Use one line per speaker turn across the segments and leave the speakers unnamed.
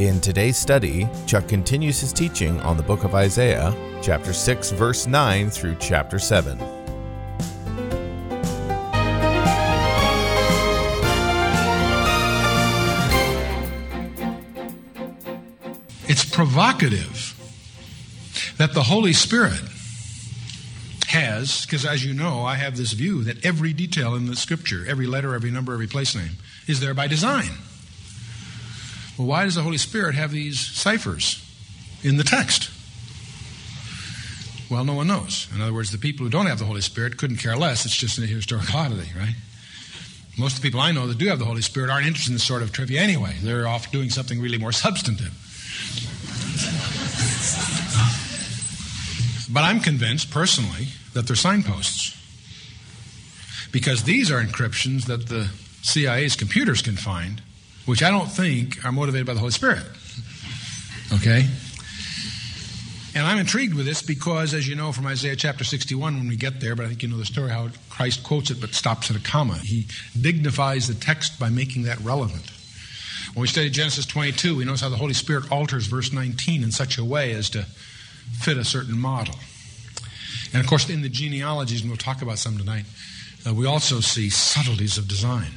In today's study, Chuck continues his teaching on the book of Isaiah, chapter 6, verse 9 through chapter 7.
It's provocative that the Holy Spirit has, because as you know, I have this view that every detail in the Scripture, every letter, every number, every place name, is there by design. Well, why does the Holy Spirit have these ciphers in the text? Well, no one knows. In other words, the people who don't have the Holy Spirit couldn't care less. It's just a historical oddity, right? Most of the people I know that do have the Holy Spirit aren't interested in this sort of trivia anyway. They're off doing something really more substantive. But I'm convinced personally that they're signposts. Because these are encryptions that the CIA's computers can find, which I don't think are motivated by the Holy Spirit. Okay? And I'm intrigued with this because, as you know from Isaiah chapter 61, when we get there, but I think you know the story how Christ quotes it but stops at a comma. He dignifies the text by making that relevant. When we study Genesis 22, we notice how the Holy Spirit alters verse 19 in such a way as to fit a certain model. And of course, in the genealogies, and we'll talk about some tonight, uh, we also see subtleties of design.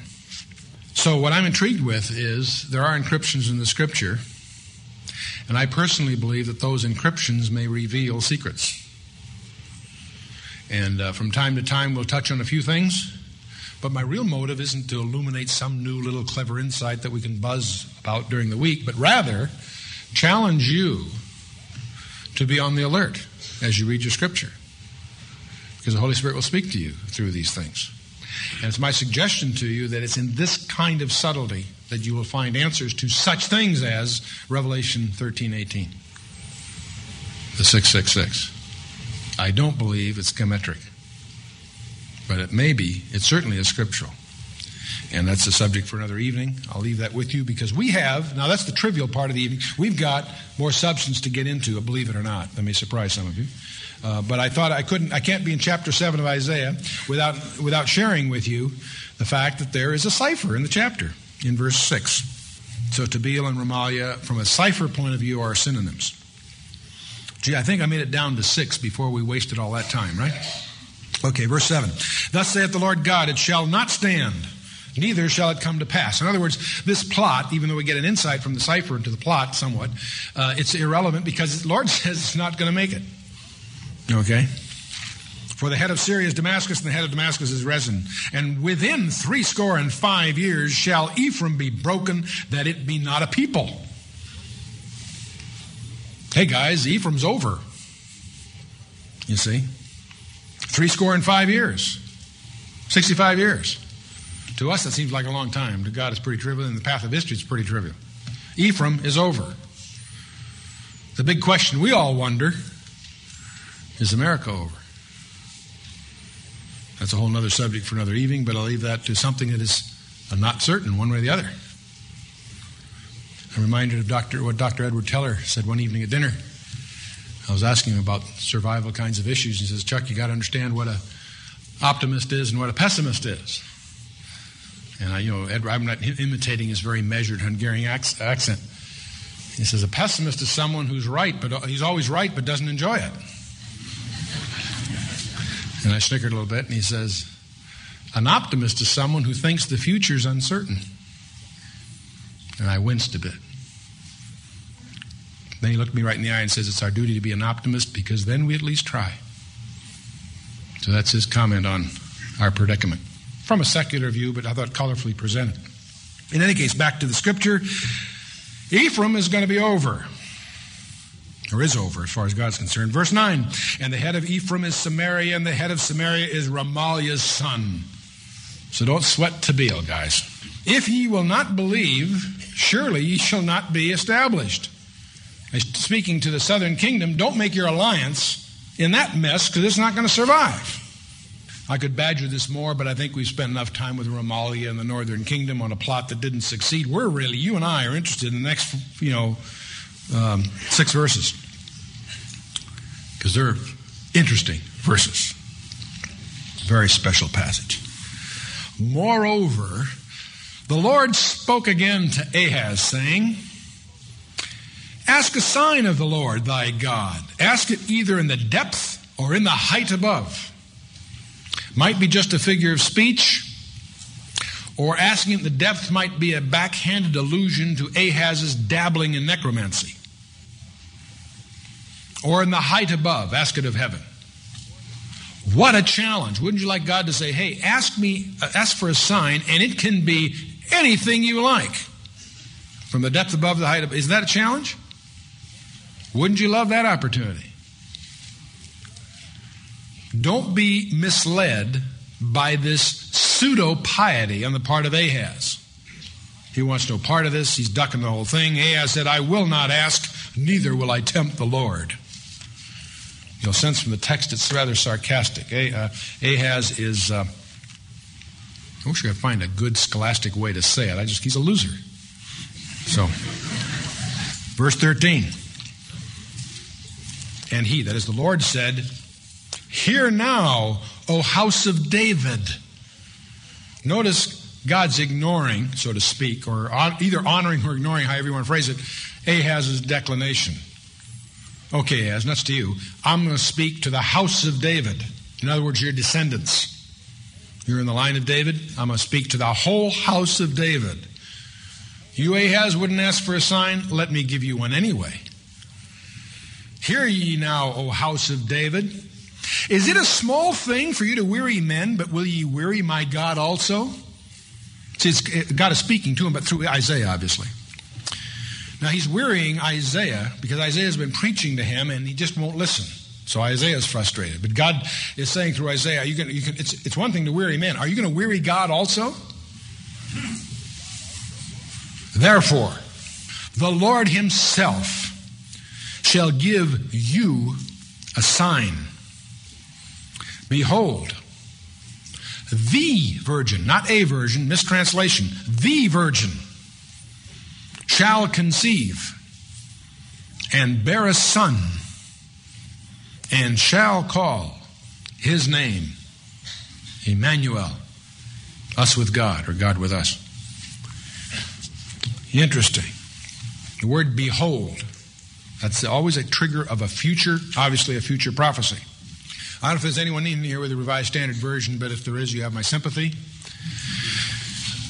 So, what I'm intrigued with is there are encryptions in the scripture, and I personally believe that those encryptions may reveal secrets. And uh, from time to time, we'll touch on a few things, but my real motive isn't to illuminate some new little clever insight that we can buzz about during the week, but rather challenge you to be on the alert as you read your scripture. Because the Holy Spirit will speak to you through these things. And it's my suggestion to you that it's in this kind of subtlety that you will find answers to such things as Revelation 13 18, the 666. I don't believe it's geometric, but it may be, it certainly is scriptural. And that's a subject for another evening. I'll leave that with you because we have, now that's the trivial part of the evening, we've got more substance to get into, believe it or not. That may surprise some of you. Uh, but I thought I couldn't, I can't be in chapter 7 of Isaiah without, without sharing with you the fact that there is a cipher in the chapter in verse 6. So Tabeel and Remaliah, from a cipher point of view, are synonyms. Gee, I think I made it down to 6 before we wasted all that time, right? Okay, verse 7. Thus saith the Lord God, it shall not stand neither shall it come to pass. In other words, this plot, even though we get an insight from the cipher into the plot somewhat, uh, it's irrelevant because the Lord says it's not going to make it. Okay? For the head of Syria is Damascus, and the head of Damascus is Rezin. And within three score and five years shall Ephraim be broken, that it be not a people. Hey guys, Ephraim's over. You see? Three score and five years. 65 years. To us, that seems like a long time. To God, it's pretty trivial. In the path of history, it's pretty trivial. Ephraim is over. The big question we all wonder is America over? That's a whole other subject for another evening, but I'll leave that to something that is not certain one way or the other. I'm reminded of Dr. what Dr. Edward Teller said one evening at dinner. I was asking him about survival kinds of issues. He says, Chuck, you got to understand what a optimist is and what a pessimist is. And I, you know, Edward, I'm not imitating his very measured Hungarian accent. He says, a pessimist is someone who's right, but uh, he's always right, but doesn't enjoy it. And I snickered a little bit, and he says, An optimist is someone who thinks the future's uncertain. And I winced a bit. Then he looked me right in the eye and says, It's our duty to be an optimist because then we at least try. So that's his comment on our predicament. From a secular view, but I thought colorfully presented. In any case, back to the scripture Ephraim is going to be over or is over as far as God's concerned. Verse 9 And the head of Ephraim is Samaria, and the head of Samaria is Remaliah's son. So don't sweat Tabeel, guys. If ye will not believe, surely ye shall not be established. speaking to the southern kingdom, don't make your alliance in that mess because it's not going to survive. I could badger this more, but I think we've spent enough time with Remaliah and the northern kingdom on a plot that didn't succeed. We're really, you and I are interested in the next, you know, um, six verses because they're interesting verses. Very special passage. Moreover, the Lord spoke again to Ahaz, saying, Ask a sign of the Lord thy God. Ask it either in the depth or in the height above. Might be just a figure of speech, or asking the depth might be a backhanded allusion to Ahaz's dabbling in necromancy. Or in the height above, ask it of heaven. What a challenge. Wouldn't you like God to say, hey, ask me, uh, ask for a sign, and it can be anything you like? From the depth above the height above. Is that a challenge? Wouldn't you love that opportunity? Don't be misled by this pseudo piety on the part of Ahaz. He wants no part of this. He's ducking the whole thing. Ahaz said, I will not ask, neither will I tempt the Lord. You'll sense from the text it's rather sarcastic. Uh, Ahaz is, uh, I wish I could find a good scholastic way to say it. I just, he's a loser. So, verse 13. And he, that is the Lord, said, Hear now, O house of David. Notice God's ignoring, so to speak, or either honoring or ignoring, however you want to phrase it, Ahaz's declination. Okay, Ahaz, nuts to you. I'm going to speak to the house of David. In other words, your descendants. You're in the line of David. I'm going to speak to the whole house of David. You, Ahaz, wouldn't ask for a sign? Let me give you one anyway. Hear ye now, O house of David. Is it a small thing for you to weary men, but will ye weary my God also? See, God is speaking to him, but through Isaiah, obviously. Now he's wearying Isaiah because Isaiah has been preaching to him and he just won't listen. So Isaiah is frustrated. But God is saying through Isaiah, you can, you can, it's, it's one thing to weary men. Are you going to weary God also? Therefore, the Lord Himself shall give you a sign. Behold, the virgin, not a virgin, mistranslation, the virgin shall conceive and bear a son and shall call his name Emmanuel, us with God, or God with us. Interesting. The word behold that's always a trigger of a future, obviously a future prophecy. I don't know if there's anyone in here with a Revised Standard Version, but if there is, you have my sympathy.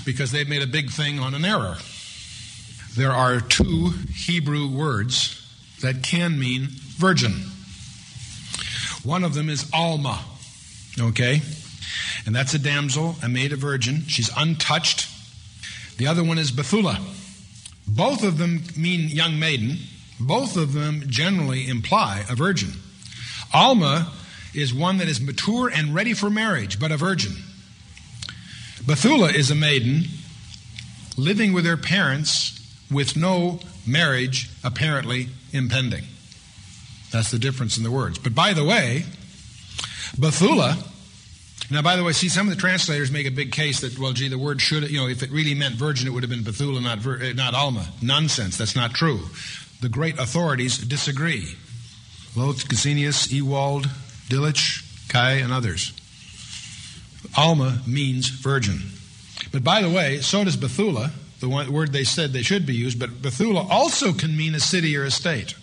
Because they've made a big thing on an error. There are two Hebrew words that can mean virgin. One of them is Alma, okay? And that's a damsel, a maid, a virgin. She's untouched. The other one is Bethulah. Both of them mean young maiden. Both of them generally imply a virgin. Alma is one that is mature and ready for marriage, but a virgin. Bethulah is a maiden living with her parents with no marriage apparently impending. That's the difference in the words. But by the way, Bethulah, now by the way, see, some of the translators make a big case that, well, gee, the word should, you know, if it really meant virgin, it would have been Bethula, not, eh, not Alma. Nonsense. That's not true the great authorities disagree. Lowth, Gesenius, Ewald, Delitzsch, Keil, and others. Alma means virgin. But by the way, so does Bethula, the one, word they said they should be used, but Bethula also can mean a city or a state.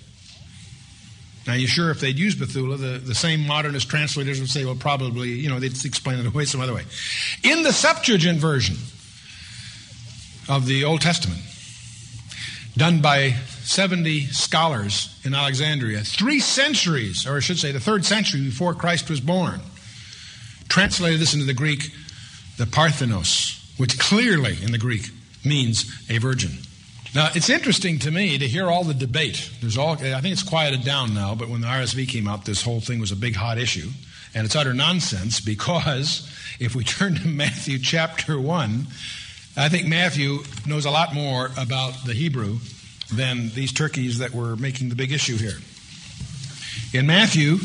Now, you're sure if they'd use Bethula, the, the same modernist translators would say, well, probably, you know, they'd explain it away some other way. In the Septuagint version of the Old Testament, done by 70 scholars in Alexandria, three centuries, or I should say the third century before Christ was born, translated this into the Greek, the Parthenos, which clearly in the Greek means a virgin. Now, it's interesting to me to hear all the debate. There's all, I think it's quieted down now, but when the RSV came out, this whole thing was a big hot issue. And it's utter nonsense because if we turn to Matthew chapter 1, I think Matthew knows a lot more about the Hebrew than these turkeys that were making the big issue here. In Matthew,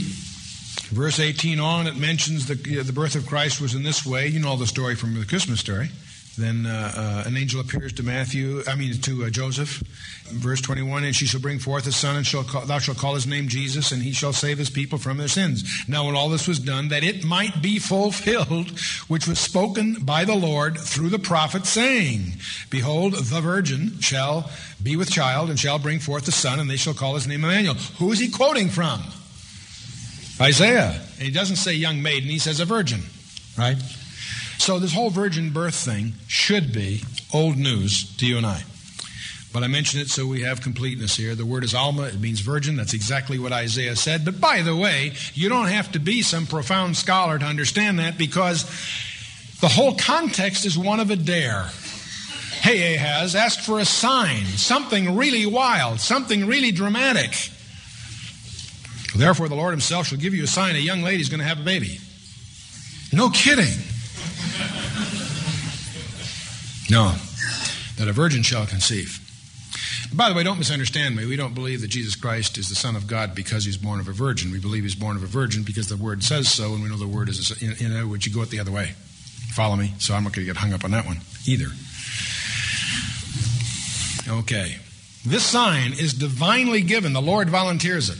verse 18 on, it mentions the, the birth of Christ was in this way. You know the story from the Christmas story. Then uh, uh, an angel appears to Matthew, I mean to uh, Joseph, verse 21, and she shall bring forth a son, and shall call, thou shalt call his name Jesus, and he shall save his people from their sins. Now, when all this was done, that it might be fulfilled, which was spoken by the Lord through the prophet, saying, Behold, the virgin shall be with child, and shall bring forth a son, and they shall call his name Emmanuel. Who is he quoting from? Isaiah. And he doesn't say young maiden, he says a virgin, right? So this whole virgin birth thing should be old news to you and I. But I mention it so we have completeness here. The word is Alma, it means virgin. That's exactly what Isaiah said. But by the way, you don't have to be some profound scholar to understand that because the whole context is one of a dare. Hey, Ahaz, ask for a sign, something really wild, something really dramatic. Therefore, the Lord Himself shall give you a sign a young lady's going to have a baby. No kidding. No, that a virgin shall conceive. By the way, don't misunderstand me. We don't believe that Jesus Christ is the Son of God because he's born of a virgin. We believe he's born of a virgin because the Word says so, and we know the Word is, in, in other words, you go it the other way. Follow me? So I'm not going to get hung up on that one either. Okay. This sign is divinely given. The Lord volunteers it.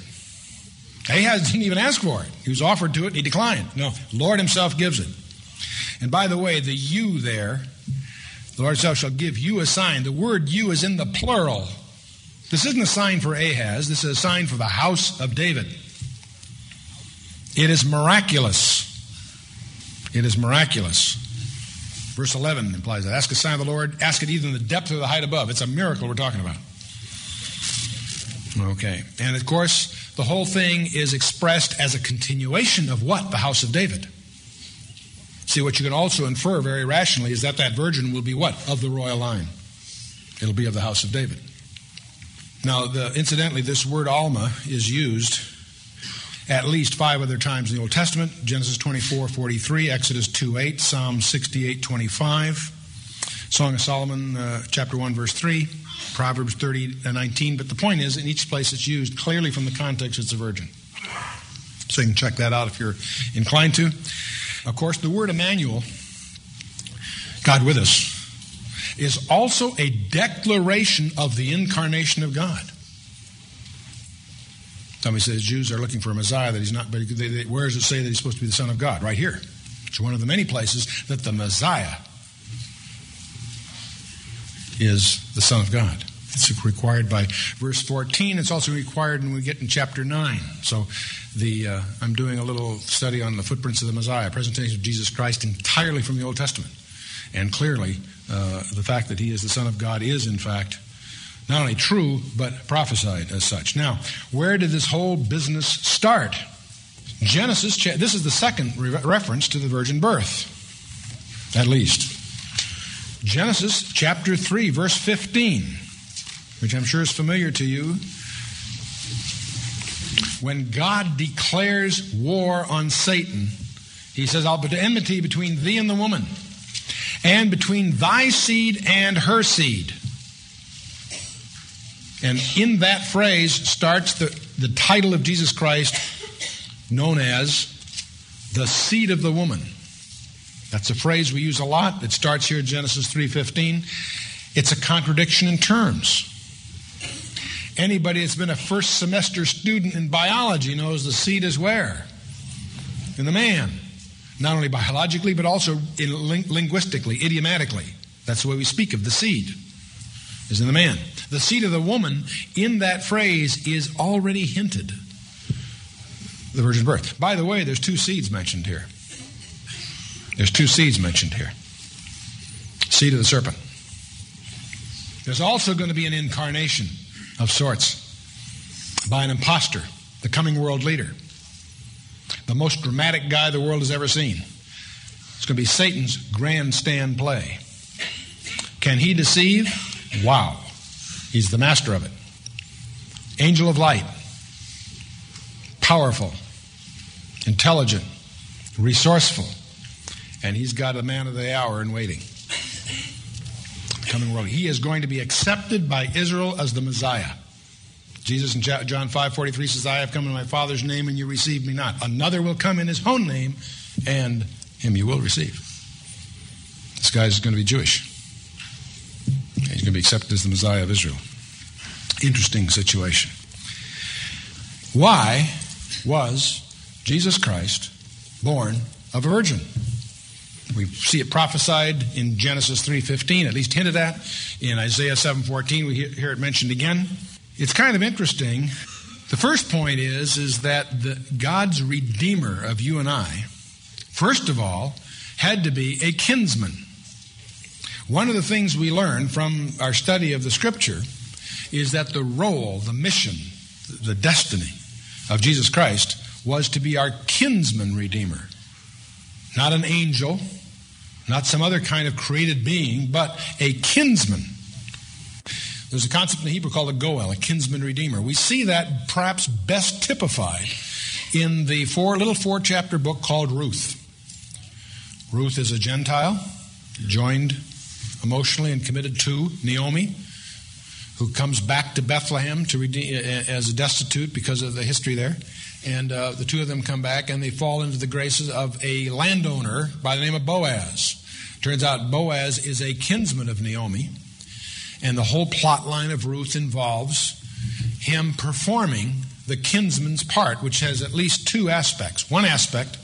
Ahaz didn't even ask for it. He was offered to it and he declined. No, Lord himself gives it. And by the way, the you there the Lord himself shall give you a sign. The word you is in the plural. This isn't a sign for Ahaz, this is a sign for the house of David. It is miraculous. It is miraculous. Verse 11 implies that. Ask a sign of the Lord, ask it either in the depth or the height above. It's a miracle we're talking about. Okay. And of course, the whole thing is expressed as a continuation of what? The house of David. See, what you can also infer very rationally is that that virgin will be what? Of the royal line. It'll be of the house of David. Now, the, incidentally, this word Alma is used at least five other times in the Old Testament Genesis 24 43, Exodus 2 8, Psalm 68 25, Song of Solomon, uh, chapter 1, verse 3, Proverbs 30 and 19. But the point is, in each place it's used clearly from the context, it's a virgin. So you can check that out if you're inclined to. Of course, the word Emmanuel, God with us, is also a declaration of the incarnation of God. Somebody says Jews are looking for a Messiah that he's not, but they, they, where does it say that he's supposed to be the Son of God? Right here. It's one of the many places that the Messiah is the Son of God. It's required by verse 14. It's also required when we get in chapter 9. So the, uh, I'm doing a little study on the footprints of the Messiah, presentation of Jesus Christ entirely from the Old Testament. And clearly, uh, the fact that he is the Son of God is, in fact, not only true, but prophesied as such. Now, where did this whole business start? Genesis, this is the second re- reference to the virgin birth, at least. Genesis chapter 3, verse 15, which I'm sure is familiar to you when God declares war on Satan, he says, I'll put enmity between thee and the woman, and between thy seed and her seed. And in that phrase starts the, the title of Jesus Christ known as the seed of the woman. That's a phrase we use a lot. It starts here in Genesis 3:15. It's a contradiction in terms. Anybody that's been a first semester student in biology knows the seed is where? In the man. Not only biologically, but also ling- linguistically, idiomatically. That's the way we speak of the seed, is in the man. The seed of the woman in that phrase is already hinted. The virgin birth. By the way, there's two seeds mentioned here. There's two seeds mentioned here. Seed of the serpent. There's also going to be an incarnation of sorts by an impostor, the coming world leader, the most dramatic guy the world has ever seen. It's going to be Satan's grandstand play. Can he deceive? Wow. He's the master of it. Angel of light, powerful, intelligent, resourceful, and he's got a man of the hour in waiting. Coming world. He is going to be accepted by Israel as the Messiah. Jesus in John 5 43 says, I have come in my Father's name and you receive me not. Another will come in his own name and him you will receive. This guy is going to be Jewish. He's going to be accepted as the Messiah of Israel. Interesting situation. Why was Jesus Christ born of a virgin? We see it prophesied in Genesis 3:15, at least hinted at. In Isaiah 7:14, we hear it mentioned again. It's kind of interesting. The first point is is that the, God's redeemer of you and I, first of all, had to be a kinsman. One of the things we learn from our study of the scripture is that the role, the mission, the destiny of Jesus Christ was to be our kinsman redeemer. Not an angel, not some other kind of created being, but a kinsman. There's a concept in Hebrew called a goel, a kinsman redeemer. We see that perhaps best typified in the four little four chapter book called Ruth. Ruth is a Gentile, joined emotionally and committed to Naomi, who comes back to Bethlehem to redeem, as a destitute because of the history there. And uh, the two of them come back and they fall into the graces of a landowner by the name of Boaz. Turns out Boaz is a kinsman of Naomi. And the whole plot line of Ruth involves him performing the kinsman's part, which has at least two aspects. One aspect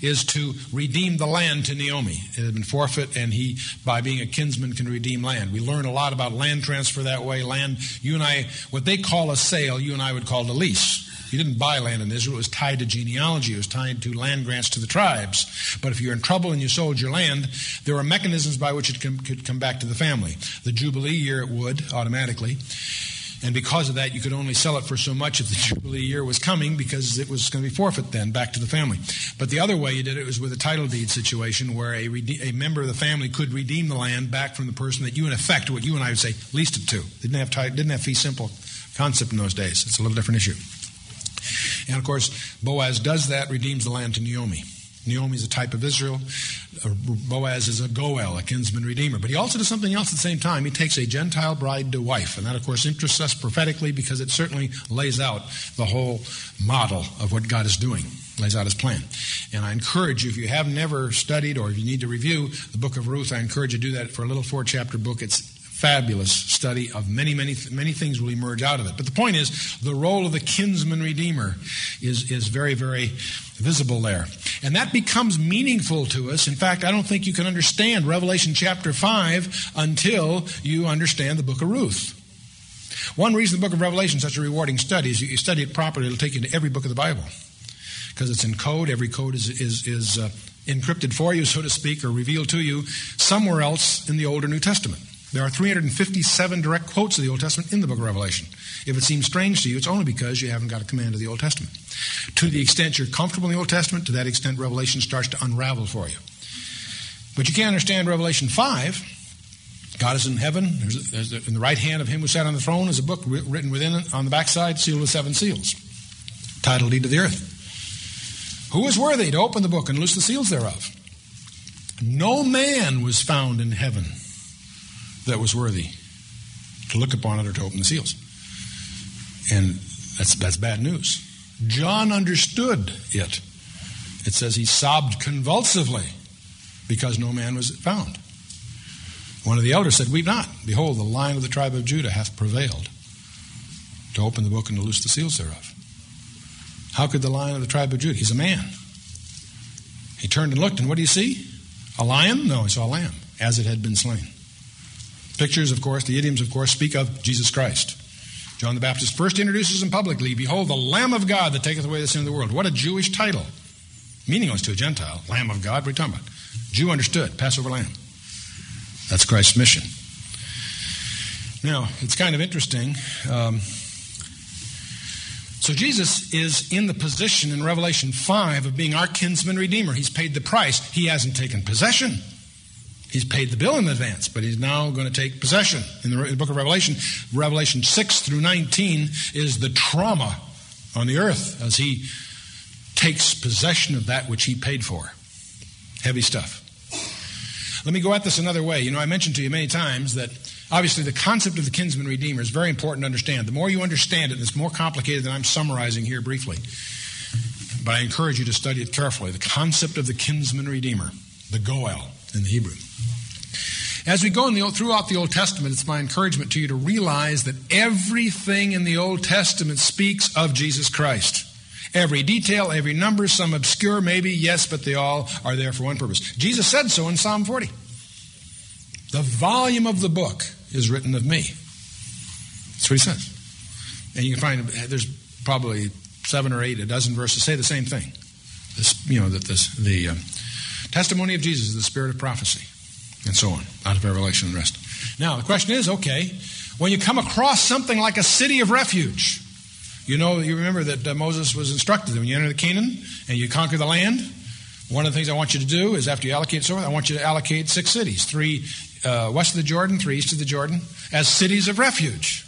is to redeem the land to Naomi. It had been forfeit, and he, by being a kinsman, can redeem land. We learn a lot about land transfer that way. Land, you and I, what they call a sale, you and I would call a lease. You didn't buy land in Israel. It was tied to genealogy. It was tied to land grants to the tribes. But if you're in trouble and you sold your land, there are mechanisms by which it could come back to the family. The Jubilee year, it would automatically. And because of that, you could only sell it for so much if the Jubilee year was coming because it was going to be forfeit then back to the family. But the other way you did it was with a title deed situation where a, a member of the family could redeem the land back from the person that you, in effect, what you and I would say, leased it to. Didn't have, didn't have fee simple concept in those days. It's a little different issue. And of course, Boaz does that, redeems the land to Naomi. Naomi is a type of Israel. Uh, Boaz is a Goel, a kinsman redeemer. But he also does something else at the same time. He takes a Gentile bride to wife. And that, of course, interests us prophetically because it certainly lays out the whole model of what God is doing, lays out his plan. And I encourage you, if you have never studied or if you need to review the book of Ruth, I encourage you to do that for a little four chapter book. It's fabulous study of many, many, many things will emerge out of it. But the point is, the role of the kinsman redeemer is, is very, very visible there. And that becomes meaningful to us. In fact, I don't think you can understand Revelation chapter 5 until you understand the book of Ruth. One reason the book of Revelation is such a rewarding study is you study it properly, it'll take you to every book of the Bible. Because it's in code, every code is, is, is uh, encrypted for you, so to speak, or revealed to you somewhere else in the Old or New Testament. There are 357 direct quotes of the Old Testament in the book of Revelation. If it seems strange to you, it's only because you haven't got a command of the Old Testament. To the extent you're comfortable in the Old Testament, to that extent, Revelation starts to unravel for you. But you can't understand Revelation 5. God is in heaven. There's, there's, in the right hand of him who sat on the throne is a book written within it on the backside, sealed with seven seals. Title deed to the earth. Who is worthy to open the book and loose the seals thereof? No man was found in heaven that was worthy to look upon it or to open the seals. And that's, that's bad news. John understood it. It says he sobbed convulsively because no man was found. One of the elders said, Weep not. Behold, the lion of the tribe of Judah hath prevailed to open the book and to loose the seals thereof. How could the lion of the tribe of Judah? He's a man. He turned and looked, and what do you see? A lion? No, he saw a lamb, as it had been slain. Pictures, of course, the idioms, of course, speak of Jesus Christ. John the Baptist first introduces him publicly Behold, the Lamb of God that taketh away the sin of the world. What a Jewish title. Meaningless to a Gentile. Lamb of God, you talking about? Jew understood, Passover lamb. That's Christ's mission. Now, it's kind of interesting. Um, so, Jesus is in the position in Revelation 5 of being our kinsman redeemer. He's paid the price, he hasn't taken possession. He's paid the bill in advance, but he's now going to take possession. In the, book of Revelation, Revelation 6 through 19 is the trauma on the earth as he takes possession of that which he paid for. Heavy stuff. Let me go at this another way. You know, I mentioned to you many times that obviously the concept of the kinsman redeemer is very important to understand. The more you understand it, it's more complicated than I'm summarizing here briefly, but I encourage you to study it carefully. The concept of the kinsman redeemer, the Goel in the Hebrew. As we go the, throughout the Old Testament, it's my encouragement to you to realize that everything in the Old Testament speaks of Jesus Christ. Every detail, every number, some obscure, maybe, yes, but they all are there for one purpose. Jesus said so in Psalm 40. The volume of the book is written of me. That's what he says. And you can find there's probably seven or eight, a dozen verses say the same thing. This, you know that this the um, testimony of Jesus the spirit of prophecy, and so on, out of Revelation and the rest. Now the question is, okay, when you come across something like a city of refuge, you know, you remember that uh, Moses was instructed that when you enter the Canaan and you conquer the land, one of the things I want you to do is after you allocate so I want you to allocate six cities, three uh, west of the Jordan, three east of the Jordan, as cities of refuge.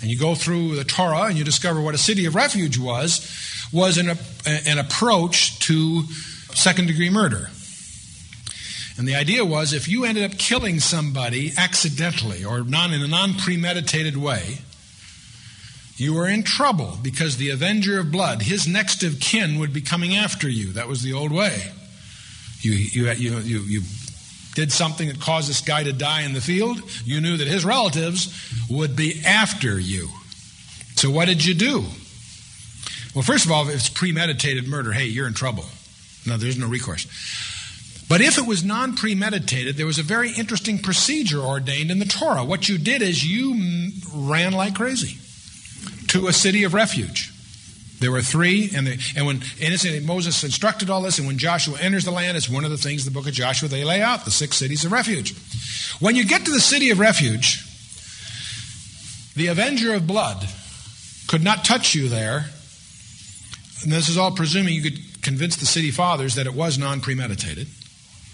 And you go through the Torah and you discover what a city of refuge was, was an, an approach to second degree murder. And the idea was if you ended up killing somebody accidentally or non, in a non premeditated way, you were in trouble because the avenger of blood, his next of kin, would be coming after you. That was the old way. You, you, you, you, you did something that caused this guy to die in the field, you knew that his relatives would be after you. So, what did you do? Well, first of all, if it's premeditated murder, hey, you're in trouble. No, there's no recourse. But if it was non premeditated, there was a very interesting procedure ordained in the Torah. What you did is you ran like crazy to a city of refuge. There were three, and, they, and when and Moses instructed all this, and when Joshua enters the land, it's one of the things in the book of Joshua they lay out the six cities of refuge. When you get to the city of refuge, the avenger of blood could not touch you there. And this is all presuming you could convince the city fathers that it was non premeditated,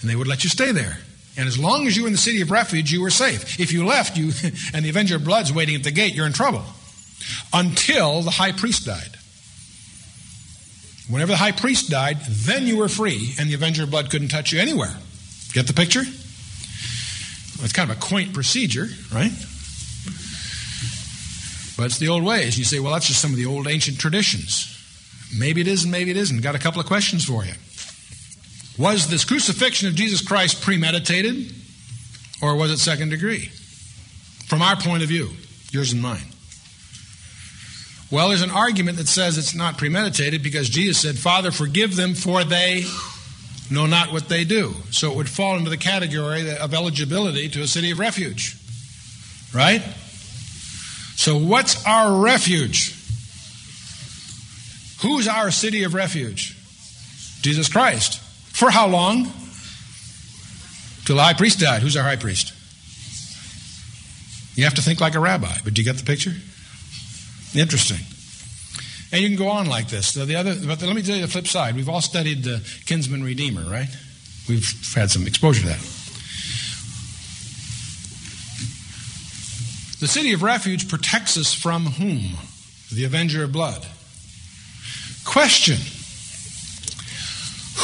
and they would let you stay there. And as long as you were in the city of refuge, you were safe. If you left, you and the avenger of blood's waiting at the gate, you're in trouble. Until the high priest died. Whenever the high priest died, then you were free, and the avenger of blood couldn't touch you anywhere. Get the picture? It's kind of a quaint procedure, right? But it's the old ways. You say, well, that's just some of the old ancient traditions. Maybe it is and maybe it isn't. Got a couple of questions for you. Was this crucifixion of Jesus Christ premeditated, or was it second degree? From our point of view, yours and mine. Well, there's an argument that says it's not premeditated because Jesus said, Father, forgive them, for they know not what they do. So it would fall into the category of eligibility to a city of refuge. Right? So, what's our refuge? Who's our city of refuge? Jesus Christ. For how long? Till the high priest died. Who's our high priest? You have to think like a rabbi, but do you get the picture? Interesting. And you can go on like this. So the other, but let me tell you the flip side. We've all studied the kinsman redeemer, right? We've had some exposure to that. The city of refuge protects us from whom? The avenger of blood. Question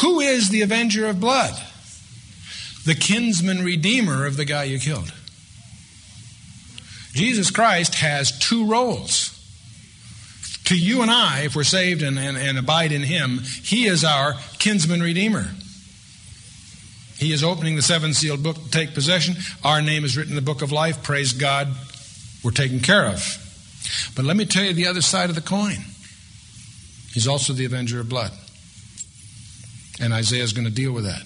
Who is the avenger of blood? The kinsman redeemer of the guy you killed. Jesus Christ has two roles to you and I, if we're saved and, and, and abide in Him, He is our kinsman redeemer. He is opening the seven sealed book to take possession. Our name is written in the book of life. Praise God, we're taken care of. But let me tell you the other side of the coin. He's also the avenger of blood. And Isaiah is going to deal with that.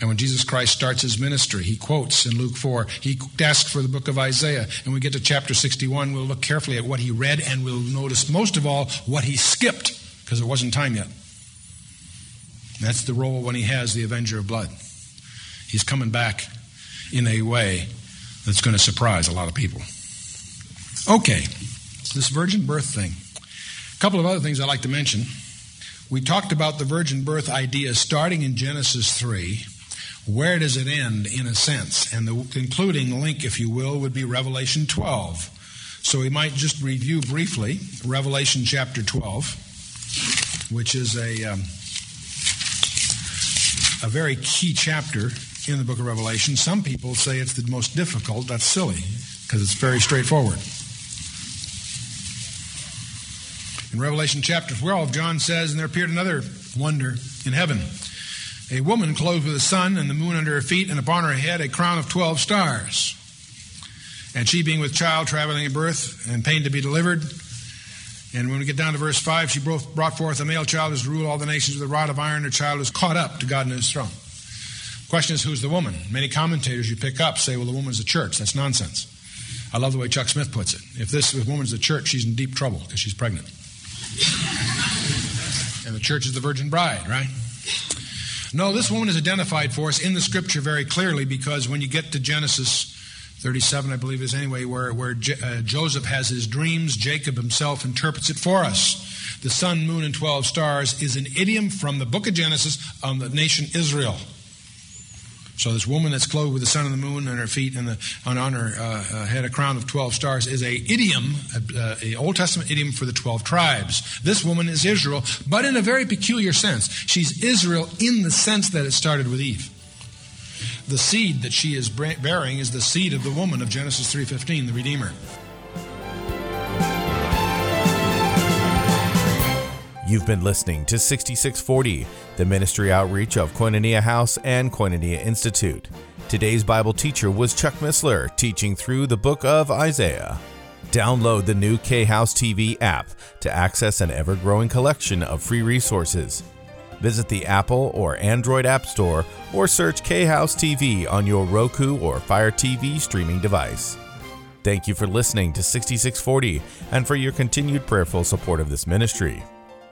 And when Jesus Christ starts his ministry, he quotes in Luke 4, he asks for the book of Isaiah. And we get to chapter 61, we'll look carefully at what he read and we'll notice most of all what he skipped because it wasn't time yet. That's the role when he has the Avenger of Blood. He's coming back in a way that's going to surprise a lot of people. Okay, this virgin birth thing. A couple of other things I'd like to mention. We talked about the virgin birth idea starting in Genesis 3 where does it end, in a sense? And the concluding link, if you will, would be Revelation 12. So we might just review briefly Revelation chapter 12, which is a, um, a very key chapter in the book of Revelation. Some people say it's the most difficult. That's silly because it's very straightforward. In Revelation chapter 12, John says, And there appeared another wonder in heaven a woman clothed with the sun and the moon under her feet, and upon her head a crown of 12 stars. And she, being with child, traveling in birth, and pain to be delivered, and when we get down to verse 5, she brought forth a male child as to rule all the nations with a rod of iron. Her child is caught up to God and his throne. Question is, who's the woman? Many commentators you pick up say, well, the woman's the church. That's nonsense. I love the way Chuck Smith puts it. If this woman's the church, she's in deep trouble because she's pregnant. And the church is the virgin bride, right? No, this woman is identified for us in the scripture very clearly because when you get to Genesis 37, I believe it is anyway, where, where uh, Joseph has his dreams, Jacob himself interprets it for us. The sun, moon, and 12 stars is an idiom from the book of Genesis on the nation Israel. So this woman that's clothed with the sun and the moon and her feet and the, on, on her uh, uh, head a crown of 12 stars is a idiom, a, a Old Testament idiom for the 12 tribes. This woman is Israel, but in a very peculiar sense. She's Israel in the sense that it started with Eve. The seed that she is bearing is the seed of the woman of Genesis 3:15, the Redeemer.
You've been listening to 6640, the ministry outreach of Koinonia House and Koinonia Institute. Today's Bible teacher was Chuck Missler, teaching through the book of Isaiah. Download the new K House TV app to access an ever growing collection of free resources. Visit the Apple or Android App Store or search K House TV on your Roku or Fire TV streaming device. Thank you for listening to 6640 and for your continued prayerful support of this ministry.